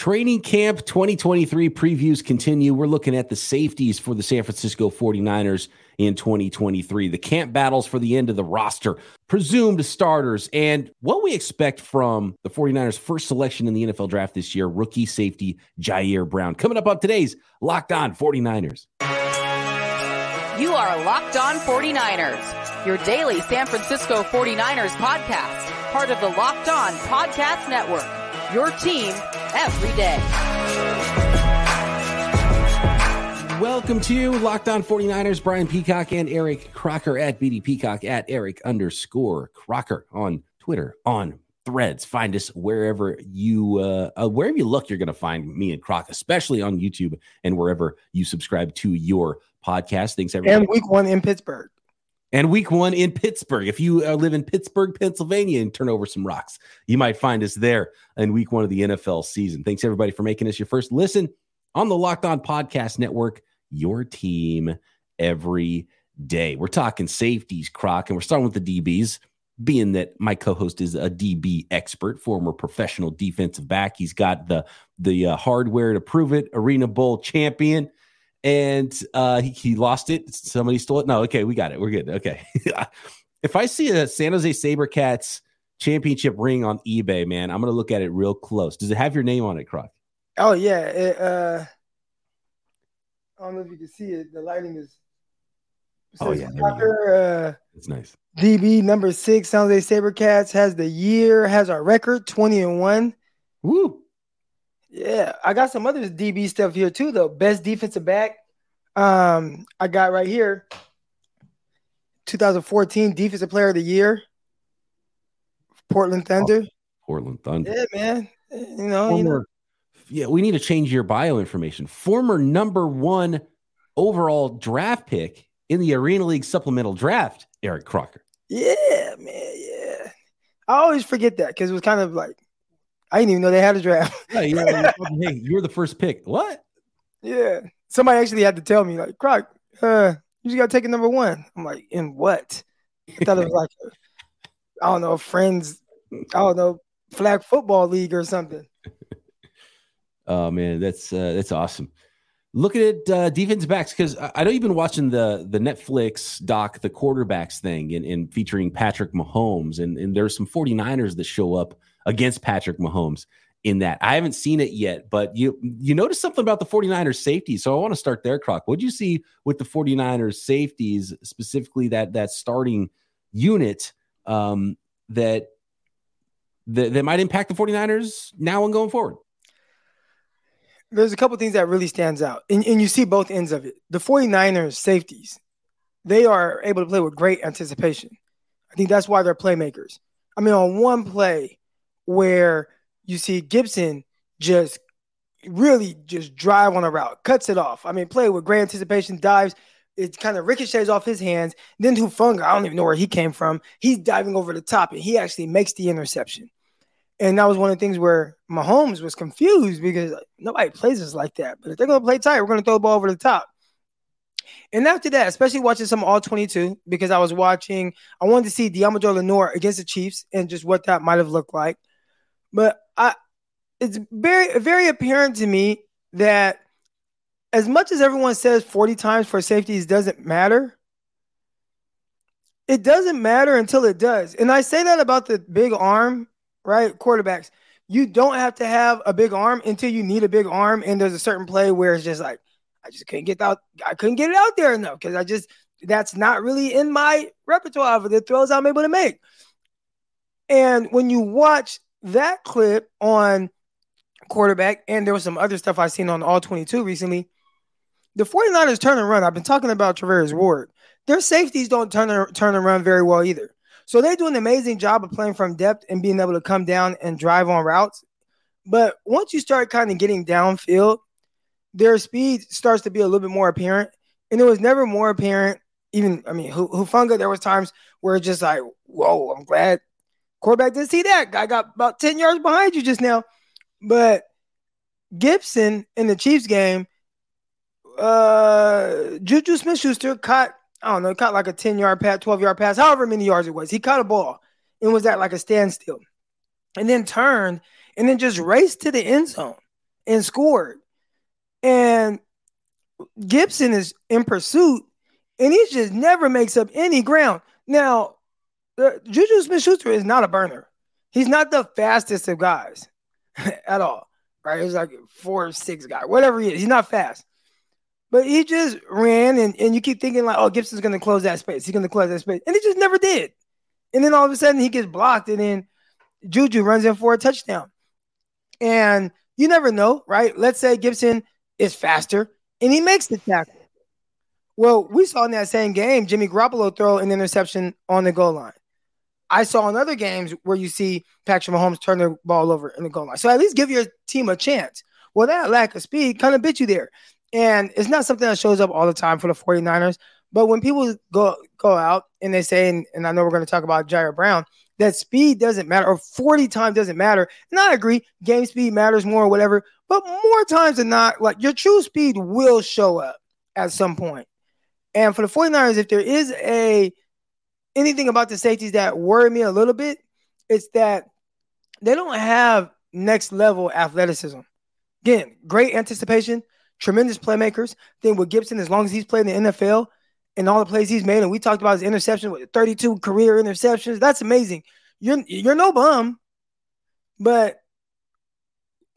Training camp 2023 previews continue. We're looking at the safeties for the San Francisco 49ers in 2023, the camp battles for the end of the roster, presumed starters, and what we expect from the 49ers' first selection in the NFL draft this year, rookie safety Ji'Ayir Brown. Coming up on today's Locked On 49ers. You are Locked On 49ers, your daily San Francisco 49ers podcast, part of the Locked On Podcast Network. Your team every day. Welcome to Locked On 49ers. Brian Peacock and Eric Crocker at BD Peacock at Eric underscore Crocker on Twitter, on threads. Find us wherever you uh, uh, wherever you look, you're going to find me and Croc, especially on YouTube and wherever you subscribe to your podcast. Thanks everyone. And week one in Pittsburgh and week one in Pittsburgh. If you uh, live in Pittsburgh, Pennsylvania, and turn over some rocks, you might find us there in week one of the NFL season. Thanks everybody for making us your first listen on the Locked On Podcast Network, your team every day. We're talking safeties, Croc, and we're starting with the DBs. Being that my co-host is a DB expert, former professional defensive back, he's got the the uh, hardware to prove it. Arena Bowl champion and uh, he, he, lost it. Somebody stole it. No, okay, we got it. We're good. Okay. if I see a San Jose SaberCats championship ring on eBay, man, I'm gonna look at it real close. Does it have your name on it, Croc? Oh yeah. It, uh, I don't know if you can see it. The lighting is. Oh yeah, uh, it's nice. DB number six, San Jose SaberCats has the year, has our record, twenty and one. Woo! Yeah, I got some other DB stuff here too, though. Best defensive back. Um, I got right here. 2014 Defensive Player of the Year. Portland Thunder. Oh, Portland Thunder. Yeah, man. You know, Former, you know. Yeah, we need to change your bio information. Former number one overall draft pick in the Arena League supplemental draft, Eric Crocker. Yeah, man. Yeah. I always forget that because it was kind of like I didn't even know they had a draft. yeah, you know, hey, you were the first pick. What? Yeah. Somebody actually had to tell me, like, Croc, uh, you just got to take a number one. I'm like, in what? I thought it was like, I don't know, friends, I don't know, flag football league or something. Oh man, that's uh, that's awesome. Looking at uh, defense backs because I know you've been watching the the Netflix doc, the quarterbacks thing, and, and featuring Patrick Mahomes, and, and there's some 49ers that show up against Patrick Mahomes in that. I haven't seen it yet, but you you noticed something about the 49ers safety. So I want to start there, Croc. What do you see with the 49ers safeties, specifically that that starting unit um, that, that that might impact the 49ers now and going forward? There's a couple things that really stands out. And, and you see both ends of it. The 49ers safeties, they are able to play with great anticipation. I think that's why they're playmakers. I mean, on one play, where you see Gipson just really just drive on a route, cuts it off. I mean, play with great anticipation, dives. It kind of ricochets off his hands. Then Hufanga, I don't even know where he came from. He's diving over the top and he actually makes the interception. And that was one of the things where Mahomes was confused because nobody plays us like that. But if they're going to play tight, we're going to throw the ball over the top. And after that, especially watching some all 22, because I was watching, I wanted to see Deommodore Lenoir against the Chiefs and just what that might have looked like. But I, it's very, very apparent to me that as much as everyone says 40 times for safeties doesn't matter, it doesn't matter until it does. And I say that about the big arm, right? Quarterbacks. You don't have to have a big arm until you need a big arm. And there's a certain play where it's just like, I just couldn't get out, I couldn't get it out there enough because I just that's not really in my repertoire for the throws I'm able to make. And when you watch that clip on quarterback, and there was some other stuff I've seen on all 22 recently. The 49ers turn and run. I've been talking about Charvarius Ward. Their safeties don't turn and, turn and run very well either. So they do an amazing job of playing from depth and being able to come down and drive on routes. But once you start kind of getting downfield, their speed starts to be a little bit more apparent. And it was never more apparent. Even, I mean, Hufanga, there was times where it's just like, whoa, I'm glad Quarterback didn't see that. Guy got about 10 yards behind you just now. But Gipson in the Chiefs game, uh, Juju Smith Schuster caught, I don't know, caught like a 10 yard pass, 12 yard pass, however many yards it was. He caught a ball and was at like a standstill and then turned and then just raced to the end zone. and scored. And Gipson is in pursuit, and he just never makes up any ground. Now, the, Juju Smith Schuster is not a burner. He's not the fastest of guys at all, right? He's like four six guy, whatever he is. He's not fast. But he just ran, and, and you keep thinking, like, oh, Gipson's going to close that space. He's going to close that space. And he just never did. And then all of a sudden, he gets blocked, and then Juju runs in for a touchdown. And you never know, right? Let's say Gipson is faster and he makes the tackle. Well, we saw in that same game Jimmy Garoppolo throw an interception on the goal line. I saw in other games where you see Patrick Mahomes turn the ball over in the goal line. So at least give your team a chance. Well, that lack of speed kind of bit you there. And it's not something that shows up all the time for the 49ers. But when people go go out and they say, and, and I know we're going to talk about Ji'Ayir Brown, that speed doesn't matter or 40 times doesn't matter. And I agree, game speed matters more or whatever, but more times than not, like your true speed will show up at some point. And for the 49ers, if there is a anything about the safeties that worry me a little bit, it's that they don't have next level athleticism. Again, great anticipation, tremendous playmakers. Then with Gipson, as long as he's playing the NFL, and all the plays he's made, and we talked about his interception with 32 career interceptions. That's amazing. You're you're no bum, but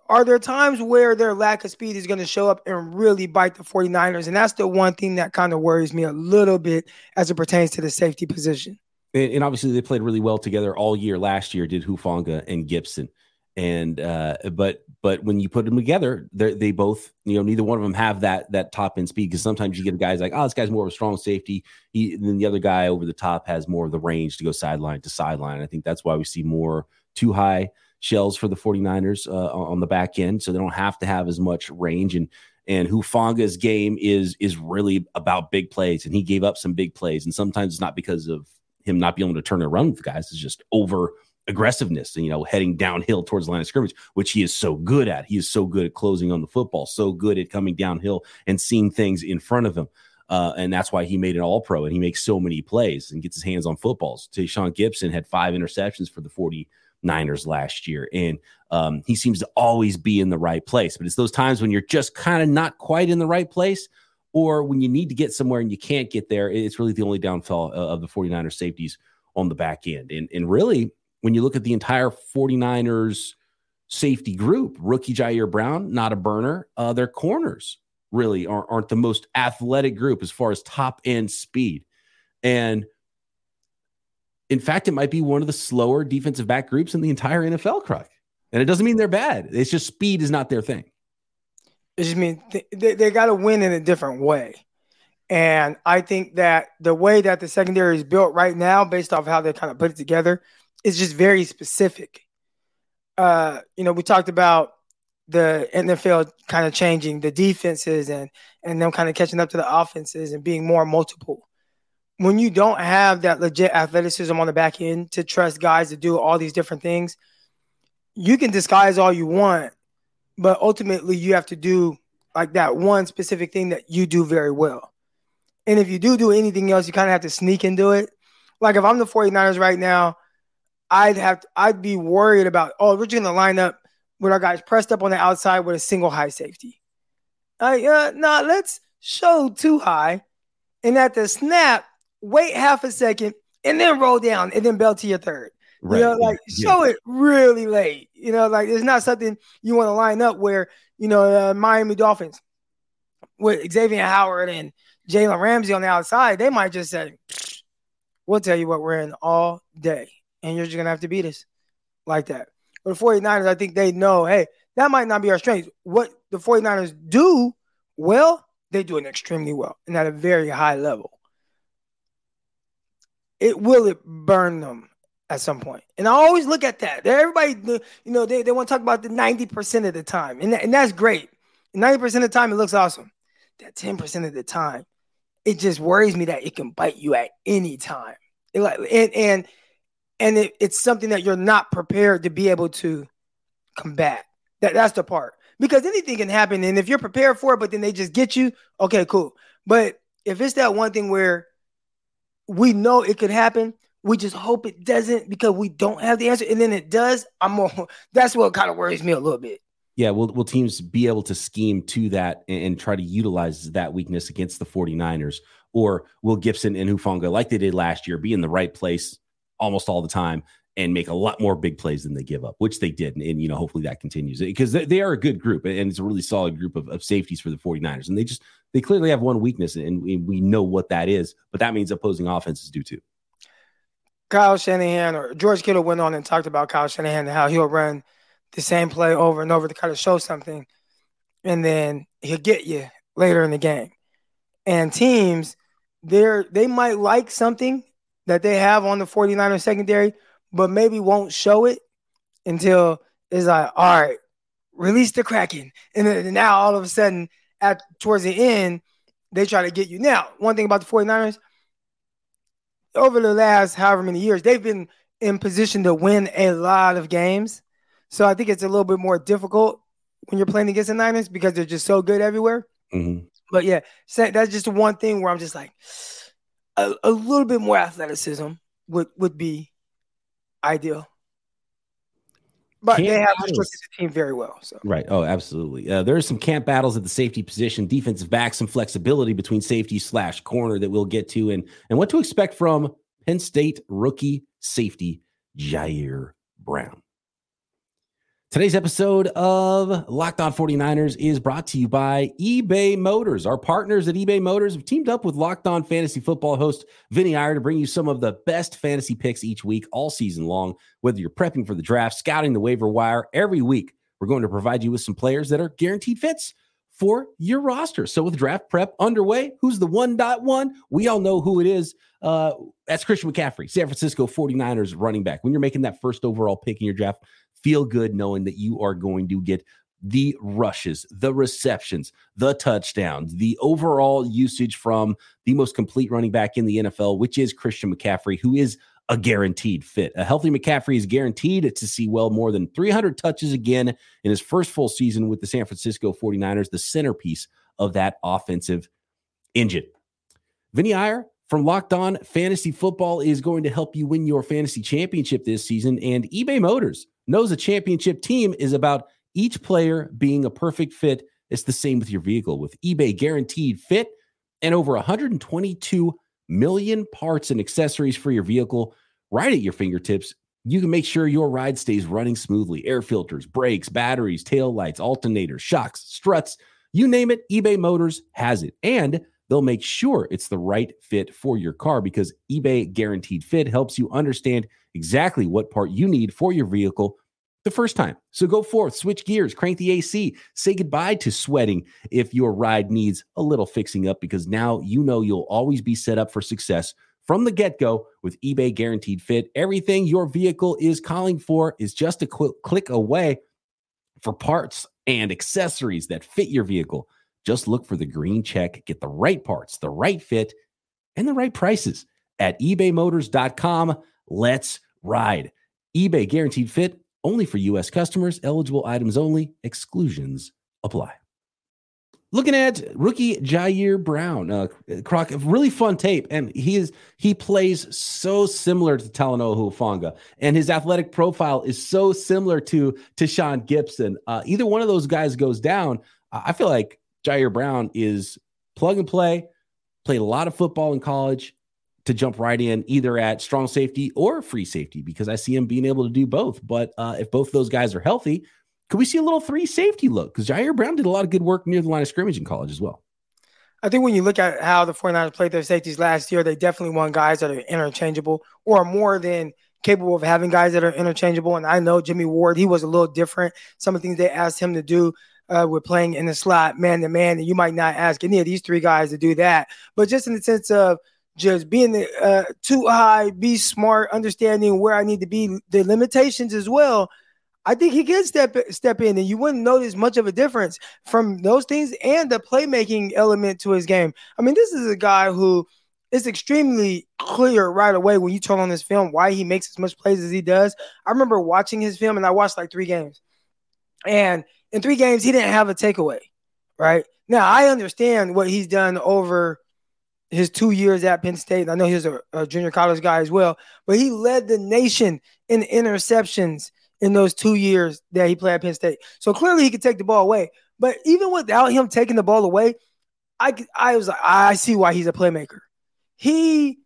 are there times where their lack of speed is going to show up and really bite the 49ers? And that's the one thing that kind of worries me a little bit as it pertains to the safety position. And, and obviously, they played really well together all year last year, did Hufanga and Gipson and uh, but but when you put them together, they both you know neither one of them have that that top end speed because sometimes you get guys like oh this guy's more of a strong safety, he, and then the other guy over the top has more of the range to go sideline to sideline. I think that's why we see more too high shells for the 49ers uh, on the back end, so they don't have to have as much range and. And Hufanga's game is is really about big plays, and he gave up some big plays. And sometimes it's not because of him not being able to turn and run with guys; it's just over aggressiveness and you know heading downhill towards the line of scrimmage which he is so good at he is so good at closing on the football so good at coming downhill and seeing things in front of him uh, and that's why he made an all pro and he makes so many plays and gets his hands on footballs Tashaun Gipson had five interceptions for the 49ers last year and um, he seems to always be in the right place but it's those times when you're just kind of not quite in the right place or when you need to get somewhere and you can't get there it's really the only downfall of the 49ers safeties on the back end and, and really when you look at the entire 49ers safety group, rookie Ji'Ayir Brown, not a burner. Uh, their corners really aren't, aren't the most athletic group as far as top end speed. And in fact, it might be one of the slower defensive back groups in the entire NFL, Croc. And it doesn't mean they're bad. It's just speed is not their thing. It just means they, they got to win in a different way. And I think that the way that the secondary is built right now, based off how they kind of put it together, is just very specific. Uh, you know, we talked about the NFL kind of changing the defenses and and them kind of catching up to the offenses and being more multiple. When you don't have that legit athleticism on the back end to trust guys to do all these different things, you can disguise all you want, but ultimately you have to do like that one specific thing that you do very well. And if you do do anything else, you kind of have to sneak into it. Like if I'm the 49ers right now I'd have to, I'd be worried about oh we're just gonna line up with our guys pressed up on the outside with a single high safety. Uh, uh nah, let's show too high, and at the snap, wait half a second and then roll down and then belt to your third. Right. You know, like yeah. show it really late. You know, like it's not something you want to line up where you know uh, Miami Dolphins with Xavier Howard and Jalen Ramsey on the outside, they might just say, "We'll tell you what we're in all day." and you're just gonna have to beat us like that. But the 49ers, I think they know, hey, that might not be our strength. What the 49ers do well, they do it extremely well and at a very high level. It will it burn them at some point. And I always look at that. Everybody, you know, they, they want to talk about the 90% of the time. And, that, and that's great. 90% of the time, it looks awesome. That 10% of the time, it just worries me that it can bite you at any time. It like and, and and it, it's something that you're not prepared to be able to combat. That that's the part because anything can happen, and if you're prepared for it, but then they just get you, okay, cool. But if it's that one thing where we know it could happen, we just hope it doesn't because we don't have the answer, and then it does. I'm more. That's what kind of worries me a little bit. Yeah, will will teams be able to scheme to that and, and, try to utilize that weakness against the 49ers? Or will Gipson and Hufanga, like they did last year, be in the right place almost all the time and make a lot more big plays than they give up, which they did. And, and you know, hopefully that continues because they, they, are a good group and it's a really solid group of, of, safeties for the 49ers. And they just, they clearly have one weakness and we, we know what that is, but that means opposing offenses do too. Kyle Shanahan or George Kittle went on and talked about Kyle Shanahan and how he'll run the same play over and over to kind of show something. And then he'll get you later in the game. And teams, they're, they might like something that they have on the 49ers secondary, but maybe won't show it until it's like, all right, release the Kraken. And then now all of a sudden, at towards the end, they try to get you. Now, one thing about the 49ers, over the last however many years, they've been in position to win a lot of games. So I think it's a little bit more difficult when you're playing against the Niners because they're just so good everywhere. Mm-hmm. But yeah, that's just one thing where I'm just like a, a little bit more athleticism would would be ideal. But camp they have constructed the team very well. So right. Oh, absolutely. Uh, there are some camp battles at the safety position, defensive back, some flexibility between safety slash corner that we'll get to, and and what to expect from Penn State rookie safety Ji'Ayir Brown. Today's episode of Locked On 49ers is brought to you by eBay Motors. Our partners at eBay Motors have teamed up with Locked On Fantasy Football host Vinny Iyer to bring you some of the best fantasy picks each week, all season long. Whether you're prepping for the draft, scouting the waiver wire, every week we're going to provide you with some players that are guaranteed fits for your roster. So with draft prep underway, who's the 1.1? We all know who it is. Uh, that's Christian McCaffrey, San Francisco 49ers running back. When you're making that first overall pick in your draft, feel good knowing that you are going to get the rushes, the receptions, the touchdowns, the overall usage from the most complete running back in the NFL, which is Christian McCaffrey, who is a guaranteed fit. A healthy McCaffrey is guaranteed to see well more than 300 touches again in his first full season with the San Francisco 49ers, the centerpiece of that offensive engine. Vinny Iyer from Locked On Fantasy Football is going to help you win your fantasy championship this season, and eBay Motors knows a championship team is about each player being a perfect fit. It's the same with your vehicle with eBay guaranteed fit and over 122 million parts and accessories for your vehicle right at your fingertips. You can make sure your ride stays running smoothly. Air filters, brakes, batteries, tail lights, alternators, shocks, struts, you name it, eBay Motors has it. And they'll make sure it's the right fit for your car because eBay Guaranteed Fit helps you understand exactly what part you need for your vehicle the first time. So go forth, switch gears, crank the AC, say goodbye to sweating if your ride needs a little fixing up because now you know you'll always be set up for success from the get go with eBay Guaranteed Fit. Everything your vehicle is calling for is just a quick click away for parts and accessories that fit your vehicle. Just look for the green check, get the right parts, the right fit, and the right prices at ebaymotors.com. Let's ride. eBay Guaranteed Fit only for U.S. customers, eligible items only, exclusions apply. Looking at rookie Ji'Ayir Brown, uh, Croc, really fun tape, and he is he plays so similar to Talanoa Hufanga, and his athletic profile is so similar to Tashaun Gipson. Uh, either one of those guys goes down, I feel like Ji'Ayir Brown is plug and play. Played a lot of football in college, to jump right in either at strong safety or free safety because I see him being able to do both. But uh, if both those guys are healthy, could we see a little three safety look? Because Ji'Ayir Brown did a lot of good work near the line of scrimmage in college as well. I think when you look at how the 49ers played their safeties last year, they definitely want guys that are interchangeable or more than capable of having guys that are interchangeable. And I know Jimmy Ward, he was a little different. Some of the things they asked him to do uh, with playing in the slot, man to man, and you might not ask any of these three guys to do that. But just in the sense of just being uh, too high, be smart, understanding where I need to be, the limitations as well. I think he can step step in, and you wouldn't notice much of a difference from those things and the playmaking element to his game. I mean, this is a guy who is extremely clear right away when you turn on this film why he makes as much plays as he does. I remember watching his film, and I watched like three games, and in three games he didn't have a takeaway. Right now, I understand what he's done over his two years at Penn State. I know he was a, a, junior college guy as well, but he led the nation in interceptions in those two years that he played at Penn State. So clearly he could take the ball away. But even without him taking the ball away, I I was like, I see why he's a playmaker. He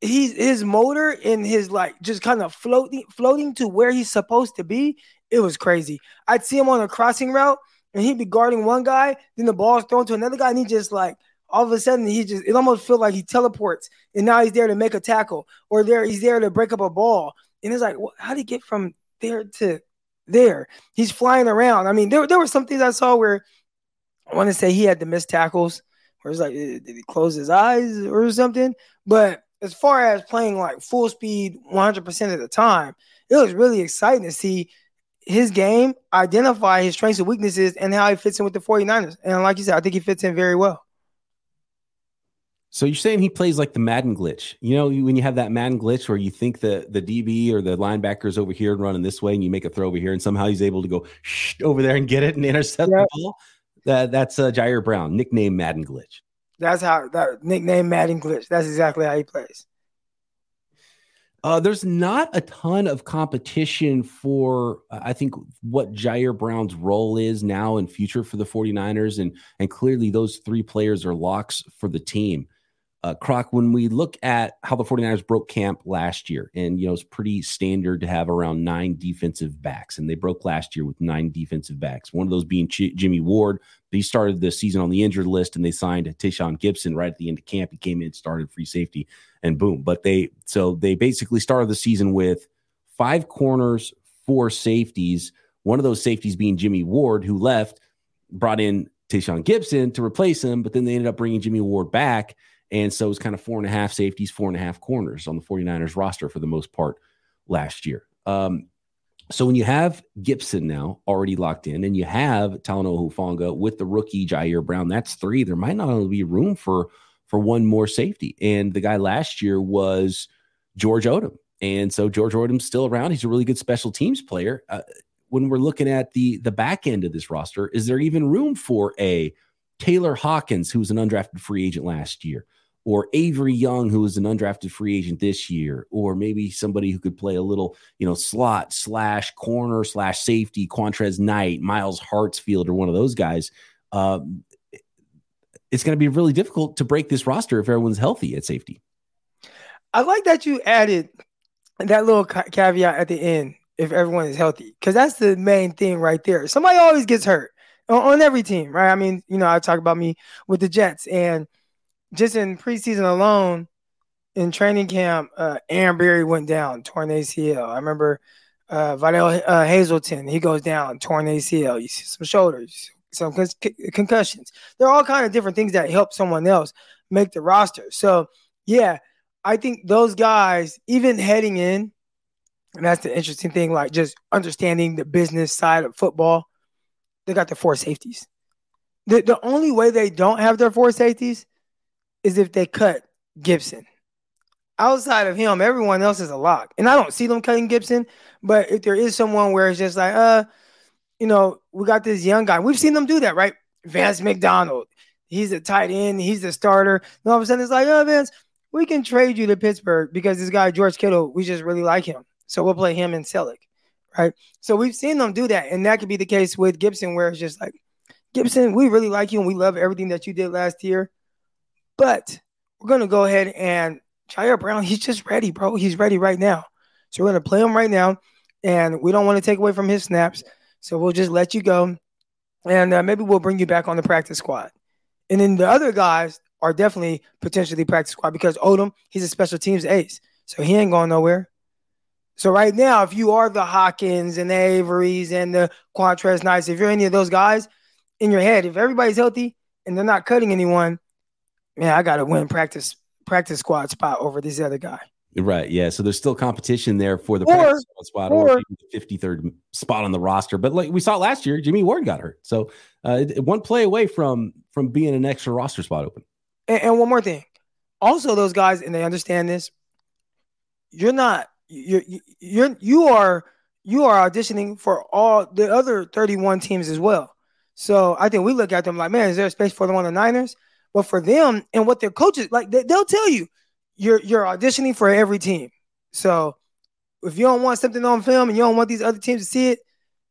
he's his motor and his like just kind of floating floating to where he's supposed to be. It was crazy. I'd see him on a crossing route and he'd be guarding one guy, then the ball's thrown to another guy, and he just like all of a sudden he just it almost feels like he teleports and now he's there to make a tackle or there he's there to break up a ball. And it's like, how did he get from there to there? He's flying around. I mean, there, there were some things I saw where I want to say he had to miss tackles, or it's like, did he close his eyes or something? But as far as playing like full speed 100% of the time, it was really exciting to see his game, identify his strengths and weaknesses, and how he fits in with the 49ers. And like you said, I think he fits in very well. So you're saying he plays like the Madden glitch? You know, when you have that Madden glitch where you think the the DB or the linebacker is over here and running this way, and you make a throw over here, and somehow he's able to go over there and get it and intercept the ball. That that's uh, Ji'Ayir Brown, nickname Madden glitch. That's how that nickname Madden glitch. That's exactly how he plays. Uh, there's not a ton of competition for, uh, I think, what Ji'Ayir Brown's role is now and future for the 49ers. And, and clearly, those three players are locks for the team uh, Croc, when we look at how the 49ers broke camp last year, and you know, it's pretty standard to have around nine defensive backs, and they broke last year with nine defensive backs. One of those being Ch- Jimmy Ward. He started the season on the injured list, and they signed Tashaun Gipson right at the end of camp. He came in, started free safety, and boom. But they so they basically started the season with five corners, four safeties. One of those safeties being Jimmy Ward, who left, brought in Tashaun Gipson to replace him, but then they ended up bringing Jimmy Ward back and so it's kind of four and a half safeties, four and a half corners on the 49ers roster for the most part last year. Um, so when you have Gipson now already locked in, and you have Talanoa Hufanga with the rookie Ji'Ayir Brown, that's three. There might not only be room for for one more safety. And the guy last year was George Odum. and so George Odum's still around. He's a really good special teams player. Uh, when we're looking at the the back end of this roster, is there even room for a Tayler Hawkins, who was an undrafted free agent last year? Or Avery Young, who is an undrafted free agent this year, or maybe somebody who could play a little, you know, slot slash corner slash safety, Qwuantrezz Knight, Myles Hartsfield, or one of those guys. Um, it's going to be really difficult to break this roster if everyone's healthy at safety. I like that you added that little caveat at the end if everyone is healthy, because that's the main thing right there. Somebody always gets hurt on, on every team, right? I mean, you know, I talk about me with the Jets and – just in preseason alone, in training camp, uh, Aaron Berry went down, torn ACL. I remember uh, Vidal uh, Hazelton, he goes down, torn ACL. You see some shoulders, some con- concussions. There are all kind of different things that help someone else make the roster. So, yeah, I think those guys, even heading in, and that's the interesting thing, like just understanding the business side of football, they got their four safeties. The, the only way they don't have their four safeties is if they cut Gipson. Outside of him, everyone else is a lock. And I don't see them cutting Gipson, but if there is someone where it's just like, uh, you know, we got this young guy. We've seen them do that, right? Vance McDonald. He's a tight end, he's a starter. And all of a sudden it's like, oh Vance, we can trade you to Pittsburgh because this guy, George Kittle, we just really like him. So we'll play him and Celek. Right. So we've seen them do that. And that could be the case with Gipson, where it's just like, Gipson, we really like you and we love everything that you did last year. But we're gonna go ahead and Ji'Ayir Brown, he's just ready, bro. He's ready right now. So we're gonna play him right now, and we don't want to take away from his snaps. So we'll just let you go, and uh, maybe we'll bring you back on the practice squad. And then the other guys are definitely potentially practice squad because Odum, he's a special teams ace, so he ain't going nowhere. So right now, if you are the Hawkins and the Averys and the Qwuantrezz Knights, if you're any of those guys in your head, if everybody's healthy and they're not cutting anyone, man, I got to win practice practice squad spot over this other guy. Right. Yeah. So there's still competition there for the or, spot or, or the 53rd spot on the roster. But like we saw last year, Jimmy Ward got hurt. So uh, one play away from from being an extra roster spot open. And, and one more thing. Also, those guys, and they understand this, you're not you're you're you are you are auditioning for all the other 31 teams as well. So I think we look at them like, man, is there a space for them on the Niners? But for them and what their coaches like, they, will tell you you're you're auditioning for every team. So if you don't want something on film and you don't want these other teams to see it,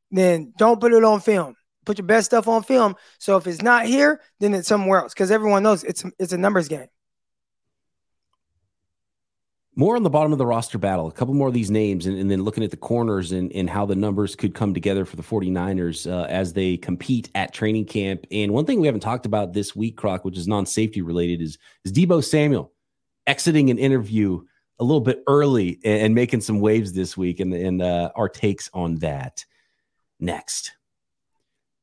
then don't put it on film. Put your best stuff on film. So if it's not here, then it's somewhere else because everyone knows it's it's a numbers game. More on the bottom of the roster battle, a couple more of these names, and, and then looking at the corners and, and how the numbers could come together for the 49ers uh, as they compete at training camp. And one thing we haven't talked about this week, Croc, which is non safety related, is, is Deebo Samuel exiting an interview a little bit early and, and making some waves this week, and, and uh, our takes on that next.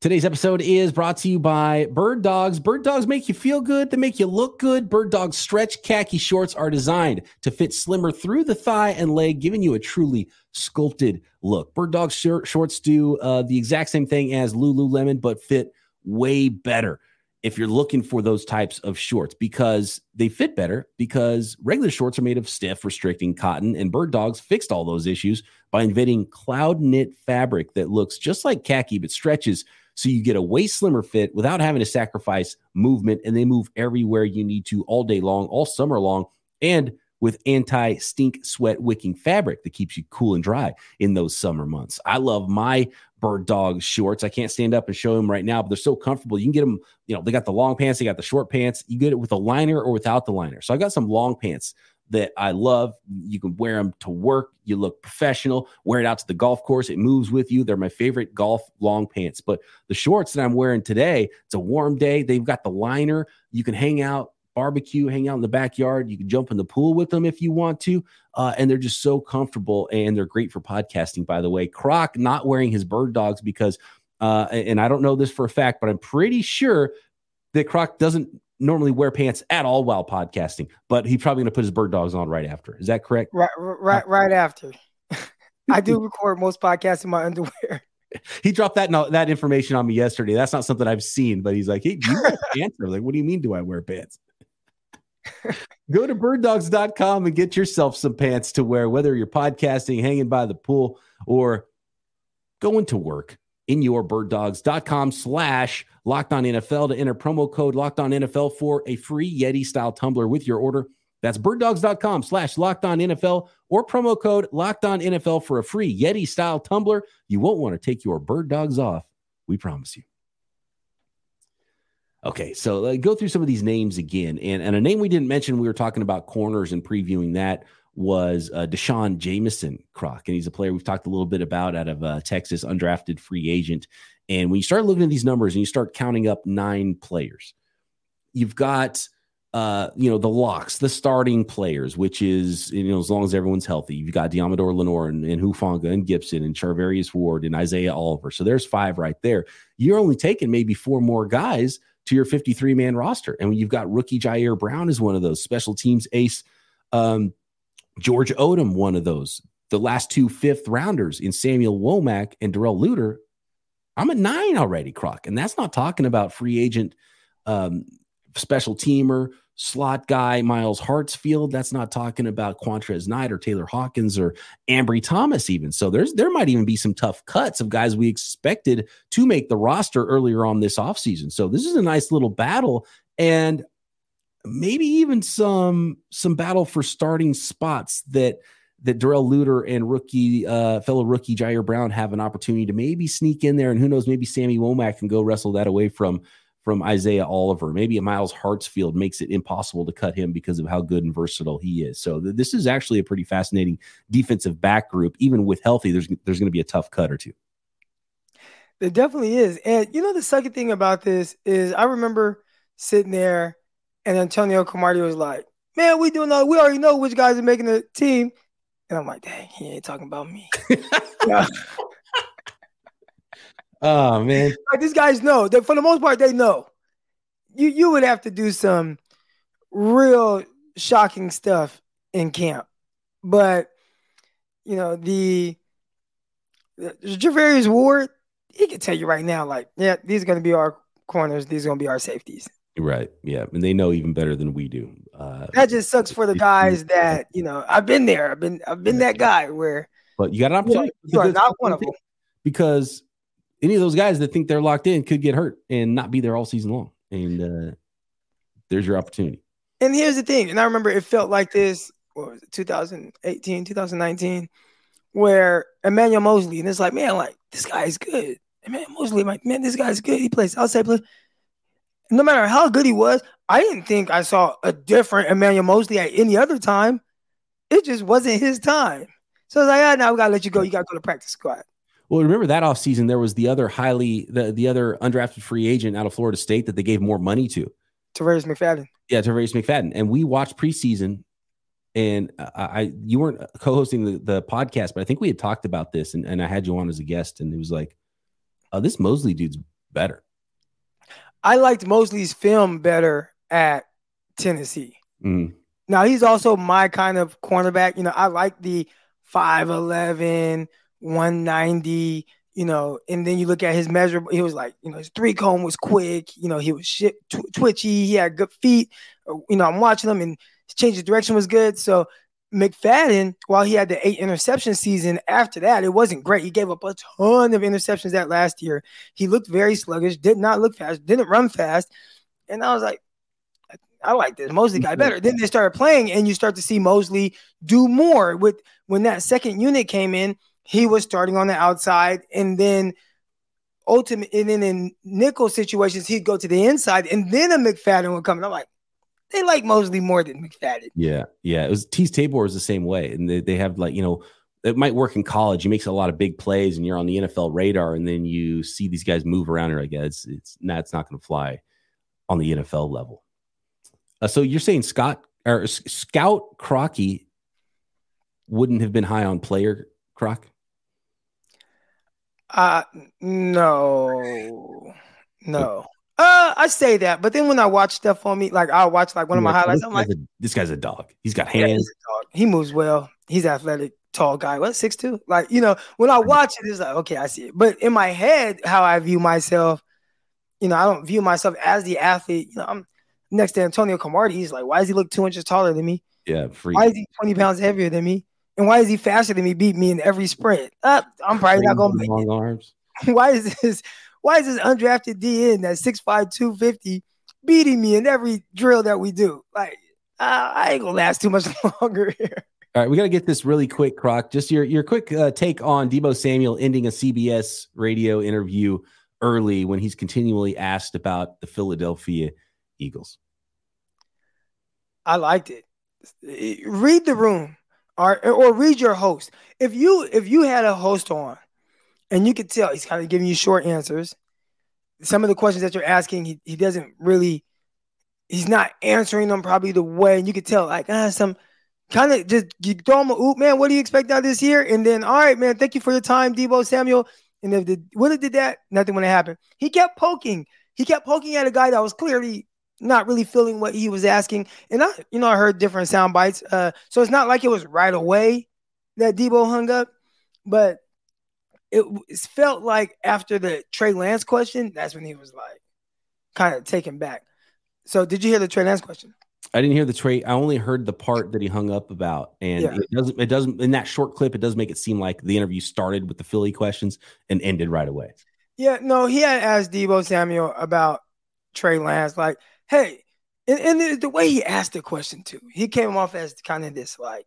Today's episode is brought to you by Bird Dogs. Bird Dogs make you feel good, they make you look good. Bird Dogs stretch khaki shorts are designed to fit slimmer through the thigh and leg, giving you a truly sculpted look. Bird Dogs shorts do uh, the exact same thing as Lululemon, but fit way better if you're looking for those types of shorts because they fit better because regular shorts are made of stiff restricting cotton and bird dogs fixed all those issues by inventing cloud knit fabric that looks just like khaki but stretches so you get a way slimmer fit without having to sacrifice movement and they move everywhere you need to all day long all summer long and with anti stink sweat wicking fabric that keeps you cool and dry in those summer months. I love my bird dog shorts. I can't stand up and show them right now, but they're so comfortable. You can get them, you know, they got the long pants, they got the short pants. You get it with a liner or without the liner. So I got some long pants that I love. You can wear them to work. You look professional. Wear it out to the golf course. It moves with you. They're my favorite golf long pants. But the shorts that I'm wearing today, it's a warm day. They've got the liner. You can hang out barbecue, hang out in the backyard. You can jump in the pool with them if you want to. Uh, and they're just so comfortable and they're great for podcasting, by the way. Croc not wearing his bird dogs because, uh, and I don't know this for a fact, but I'm pretty sure that Croc doesn't normally wear pants at all while podcasting, but he's probably going to put his bird dogs on right after. Is that correct? Right, right, right after. I do record most podcasts in my underwear. He dropped that that information on me yesterday. That's not something I've seen, but he's like, "Hey, do you wear pants?" I'm like, "What do you mean? Do I wear pants?" Go to birddogs.com and get yourself some pants to wear, whether you're podcasting, hanging by the pool, or going to work in your birddogs.com slash locked on NFL to enter promo code locked on NFL for a free Yeti style tumbler with your order. That's birddogs.com slash locked on NFL or promo code locked on NFL for a free Yeti style tumbler. You won't want to take your bird dogs off. We promise you. Okay, so uh, go through some of these names again, and and a name we didn't mention. We were talking about corners and previewing that was uh, D'Shawn Jamison Croc, and he's a player we've talked a little bit about out of uh, Texas, undrafted free agent. And when you start looking at these numbers and you start counting up nine players, you've got uh, you know, the locks, the starting players, which is, you know, as long as everyone's healthy, you've got Deommodore Lenoir and, and Hufanga and Gipson and Charvarius Ward and Isaiah Oliver. So there's five right there. You're only taking maybe four more guys to your 53 man roster. And you've got rookie Ji'Ayir Brown is one of those special teams ace, um, George Odum, one of those, the last two fifth rounders in Samuel Womack and Darrell Luter. I'm a nine already, Croc. And that's not talking about free agent um, special teamer slot guy Myles Hartsfield. That's not talking about Qwuantrezz Knight or Tayler Hawkins or Ambry Thomas even. So there's there might even be some tough cuts of guys we expected to make the roster earlier on this offseason. So this is a nice little battle and maybe even some some battle for starting spots that that Darrell Luter and rookie uh, fellow rookie Ji'Ayir Brown have an opportunity to maybe sneak in there, and who knows, maybe Sammy Womack can go wrestle that away from from Isaiah Oliver. Maybe a Myles Hartsfield makes it impossible to cut him because of how good and versatile he is. So th- this is actually a pretty fascinating defensive back group. Even with healthy, there's there's going to be a tough cut or two. There definitely is. And you know the second thing about this is I remember sitting there and Antonio Cromartie was like, Man, we doing all we already know which guys are making the team. And I'm like, dang, he ain't talking about me. Oh man, like these guys know that for the most part they know. You you would have to do some real shocking stuff in camp, but you know the, the Charvarius Ward, he can tell you right now, like, yeah, these are going to be our corners, these are going to be our safeties. Right. Yeah. And they know even better than we do. Uh, that just sucks for the guys that, you know, I've been there. I've been, I've been that guy where. But you got an opportunity. You, know, you are not one of them. Because any of those guys that think they're locked in could get hurt and not be there all season long. And uh, there's your opportunity. And here's the thing, and I remember it felt like this. What was it, 2018, 2019, where Emmanuel Moseley and it's like, man, like this guy is good. Emmanuel Moseley, like, man, this guy's good. He plays outside play. No matter how good he was, I didn't think I saw a different Emmanuel Moseley at any other time. It just wasn't his time. So I was like, ah, now we gotta let you go. You gotta go to practice squad. Well, remember that offseason, there was the other highly the, the other undrafted free agent out of Florida State that they gave more money to. Tarvarus McFadden. Yeah, Tarvarus McFadden. And we watched preseason and I, I you weren't co-hosting the, the podcast, but I think we had talked about this and, and I had you on as a guest, and it was like, oh, this Moseley dude's better. I liked Moseley's film better at Tennessee. Mm. Now he's also my kind of cornerback. You know, I like the 5'11, 190, you know, and then you look at his measure, he was like, you know, his three cone was quick, you know, he was shit tw- twitchy, he had good feet. You know, I'm watching him and his change of direction was good. So McFadden, while he had the eight interception season after that, it wasn't great. He gave up a ton of interceptions that last year. He looked very sluggish, did not look fast, didn't run fast. And I was like, I like this. Moseley got better. Then they started playing, and you start to see Moseley do more. With when that second unit came in, he was starting on the outside, and then ultimate, and then in nickel situations, he'd go to the inside, and then a McFadden would come. And I'm like, they like Moseley more than McFadden. Yeah, yeah. It was Teez Tabor is the same way, and they, they have like you know it might work in college. He makes a lot of big plays, and you're on the NFL radar, and then you see these guys move around. You're like, yeah, it's it's not it's not going to fly on the NFL level. Uh, so you're saying Scott or Scout Crocky wouldn't have been high on player Croc? Uh no, no. Uh, I say that, but then when I watch stuff on me, like I'll watch like one of my highlights. I'm like, a, this guy's a dog. He's got hands. Yeah, he moves well. He's athletic, tall guy. What six two? Like you know, when I watch it, it's like okay, I see it. But in my head, how I view myself, you know, I don't view myself as the athlete. You know, I'm next to Antonio Cromartie. He's like, why does he look two inches taller than me? Yeah, free. Why is he 20 pounds heavier than me? And why is he faster than me? Beat me in every sprint. Uh, I'm probably not gonna make long it. arms. why is this? Why is this undrafted DN that's 6'5", 250 beating me in every drill that we do? Like, uh, I ain't gonna last too much longer here. All right, we got to get this really quick, Croc. Just your your quick uh, take on Deebo Samuel ending a CBS radio interview early when he's continually asked about the Philadelphia Eagles. I liked it. Read the room, or or read your host. If you if you had a host on, and you could tell he's kind of giving you short answers. Some of the questions that you're asking, he, he doesn't really, he's not answering them probably the way. And you could tell, like, ah, some kind of just you throw him a oop, man. What do you expect out of this year? And then, all right, man, thank you for your time, Deebo Samuel. And if the it did that, nothing would have happened. He kept poking. He kept poking at a guy that was clearly not really feeling what he was asking. And I, you know, I heard different sound bites. Uh, so it's not like it was right away that Deebo hung up, but it, it felt like after the Trey Lance question, that's when he was like kind of taken back. So did you hear the Trey Lance question? I didn't hear the Trey. I only heard the part that he hung up about, and yeah. it doesn't. It doesn't. In that short clip, it does make it seem like the interview started with the Philly questions and ended right away. Yeah, no, he had asked Deebo Samuel about Trey Lance, like, hey, and, and the way he asked the question too, he came off as kind of this like,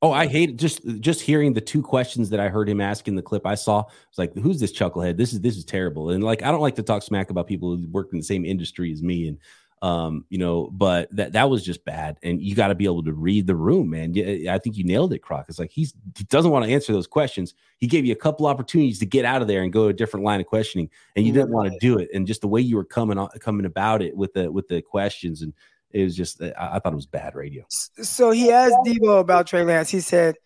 Oh, I hate just just hearing the two questions that I heard him ask in the clip I saw. It's like, who's this chucklehead? This is this is terrible. And like, I don't like to talk smack about people who work in the same industry as me. And um, you know, but that that was just bad. And you got to be able to read the room, man. I think you nailed it, Croc. It's like he's he doesn't want to answer those questions. He gave you a couple opportunities to get out of there and go to a different line of questioning, and you didn't want to do it. And just the way you were coming on coming about it with the with the questions and it was just I, I thought it was bad radio. So he asked Deebo about Trey Lance. He said,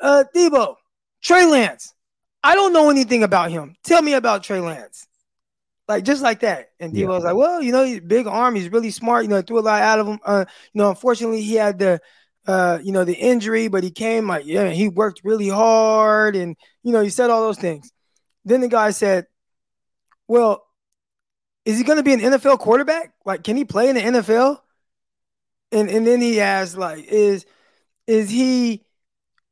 uh, Deebo, Trey Lance, I don't know anything about him. Tell me about Trey Lance. Like just like that. And Deebo yeah. was like, Well, you know, he's big arm, he's really smart, you know, threw a lot out of him. Uh, you know, unfortunately he had the uh, you know, the injury, but he came like, yeah, he worked really hard, and you know, he said all those things. Then the guy said, Well, is he gonna be an NFL quarterback? Like, can he play in the NFL? And and then he asked like, is is he?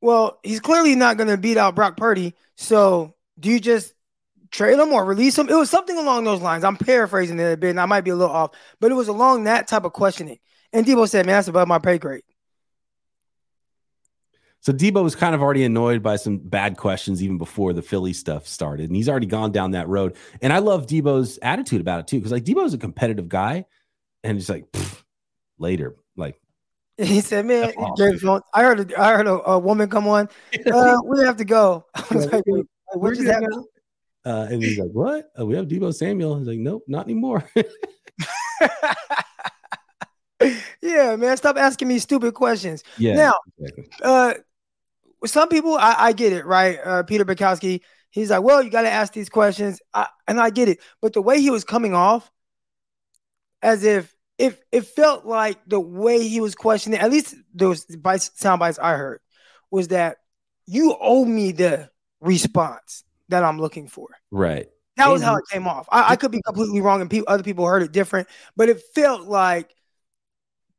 Well, he's clearly not going to beat out Brock Purdy. So do you just trade him or release him? It was something along those lines. I'm paraphrasing it a bit, and I might be a little off, but it was along that type of questioning. And Deebo said, "Man, that's above my pay grade." So Deebo was kind of already annoyed by some bad questions even before the Philly stuff started, and he's already gone down that road. And I love Deebo's attitude about it too, because like Deebo's a competitive guy, and he's like later, he said, "Man, I heard a, I heard a, a woman come on. Uh, we have to go. like, We're just having." Uh, and he's like, "What? Uh, we have Deebo Samuel." He's like, "Nope, not anymore." yeah, man, stop asking me stupid questions. Yeah. Now, exactly. uh, some people, I, I get it, right? Uh, Peter Bukowski, he's like, well, you got to ask these questions, I, and I get it. But the way he was coming off, as if if it felt like the way he was questioning, at least those bites, sound bites I heard, was that you owe me the response that I'm looking for. Right. That was how it came off. I, I could be completely wrong, and people other people heard it different, but it felt like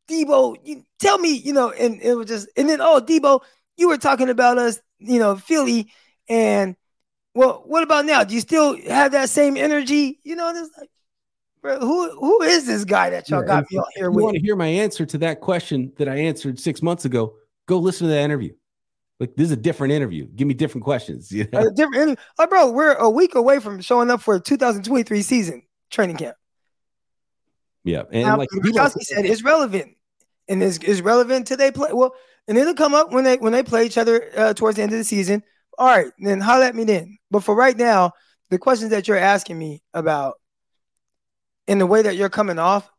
Deebo, you tell me, you know, and it was just, and then oh, Deebo, you were talking about us, you know, Philly, and well, what about now? Do you still have that same energy? You know, it's like, bro, who who is this guy that y'all yeah, got me on here with? you with? want to hear my answer to that question that I answered six months ago? Go listen to that interview. Like this is a different interview. Give me different questions. You know? A different interview. Oh, bro, we're a week away from showing up for a 2023 season training camp. Yeah, and now, like Bukowski said, it's relevant, and is is relevant to they play. Well, and it'll come up when they when they play each other uh, towards the end of the season. All right, then holler at me then. But for right now, the questions that you're asking me about and the way that you're coming off,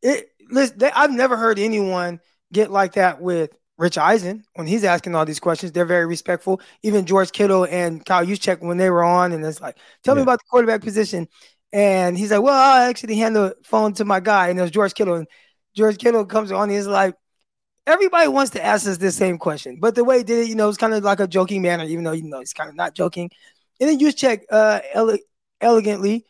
it listen, they, I've never heard anyone get like that with Rich Eisen when he's asking all these questions. They're very respectful. Even George Kittle and Kyle Juszczyk when they were on, and it's like, tell yeah. me about the quarterback position. And he's like, well, I actually hand the phone to my guy, and it was George Kittle. And George Kittle comes on, and he's like, everybody wants to ask us this same question, but the way he did it, you know, it's kind of like a joking manner, even though you know it's kind of not joking. And then Juszczyk uh, ele- elegantly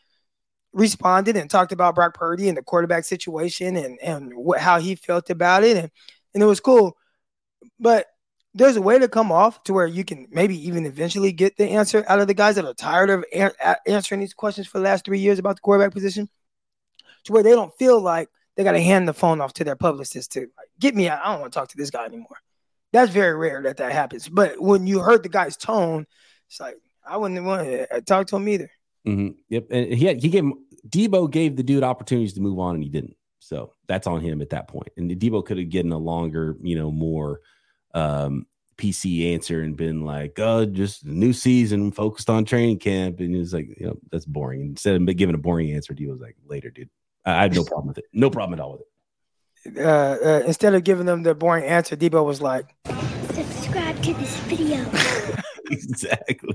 responded and talked about Brock Purdy and the quarterback situation and and what, how he felt about it, and and it was cool. But there's a way to come off to where you can maybe even eventually get the answer out of the guys that are tired of a- answering these questions for the last three years about the quarterback position, to where they don't feel like they got to hand the phone off to their publicist to like, get me out. I don't want to talk to this guy anymore. That's very rare that that happens. But when you heard the guy's tone, it's like I wouldn't want to uh, talk to him either. Mm-hmm. Yep, and he had, he gave Deebo gave the dude opportunities to move on, and he didn't. So that's on him at that point. And Deebo could have given a longer, you know, more um, PC answer and been like, "Oh, just a new season, focused on training camp," and he's like, "You know, that's boring." Instead of giving a boring answer, Deebo was like, "Later, dude." I had no problem with it. No problem at all with it. Uh, uh, instead of giving them the boring answer, Deebo was like, "Subscribe to this video." exactly.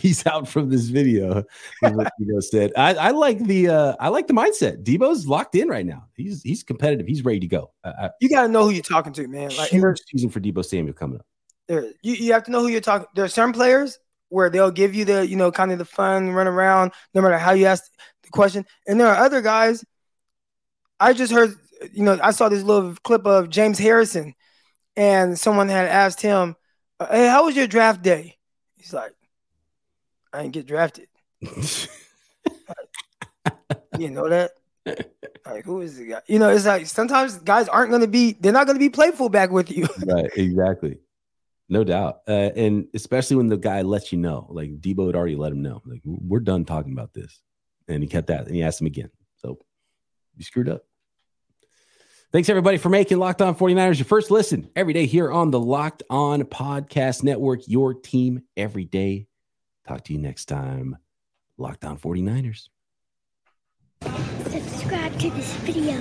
Peace out from this video. what Deebo said. I, I, like the uh, I like the mindset. Deebo's locked in right now. He's he's competitive. He's ready to go. I, you got to know who you're talking to, man. Like huge season for Deebo Samuel coming up. There, you, you have to know who you're talking. There are certain players where they'll give you the you know kind of the fun run around no matter how you ask the question, and there are other guys I just heard, you know, I saw this little clip of James Harrison, and someone had asked him, "Hey, how was your draft day?" He's like, "I didn't get drafted." you know that? Like, who is the guy? You know, it's like sometimes guys aren't going to be, they're not going to be playful back with you. right, exactly. No doubt. Uh, and especially when the guy lets you know, like Deebo had already let him know, like, we're done talking about this. And he kept that and he asked him again. So you screwed up. Thanks everybody for making Locked On 49ers your first listen every day here on the Locked On Podcast Network, your team every day. Talk to you next time. Locked On 49ers. Subscribe to this video.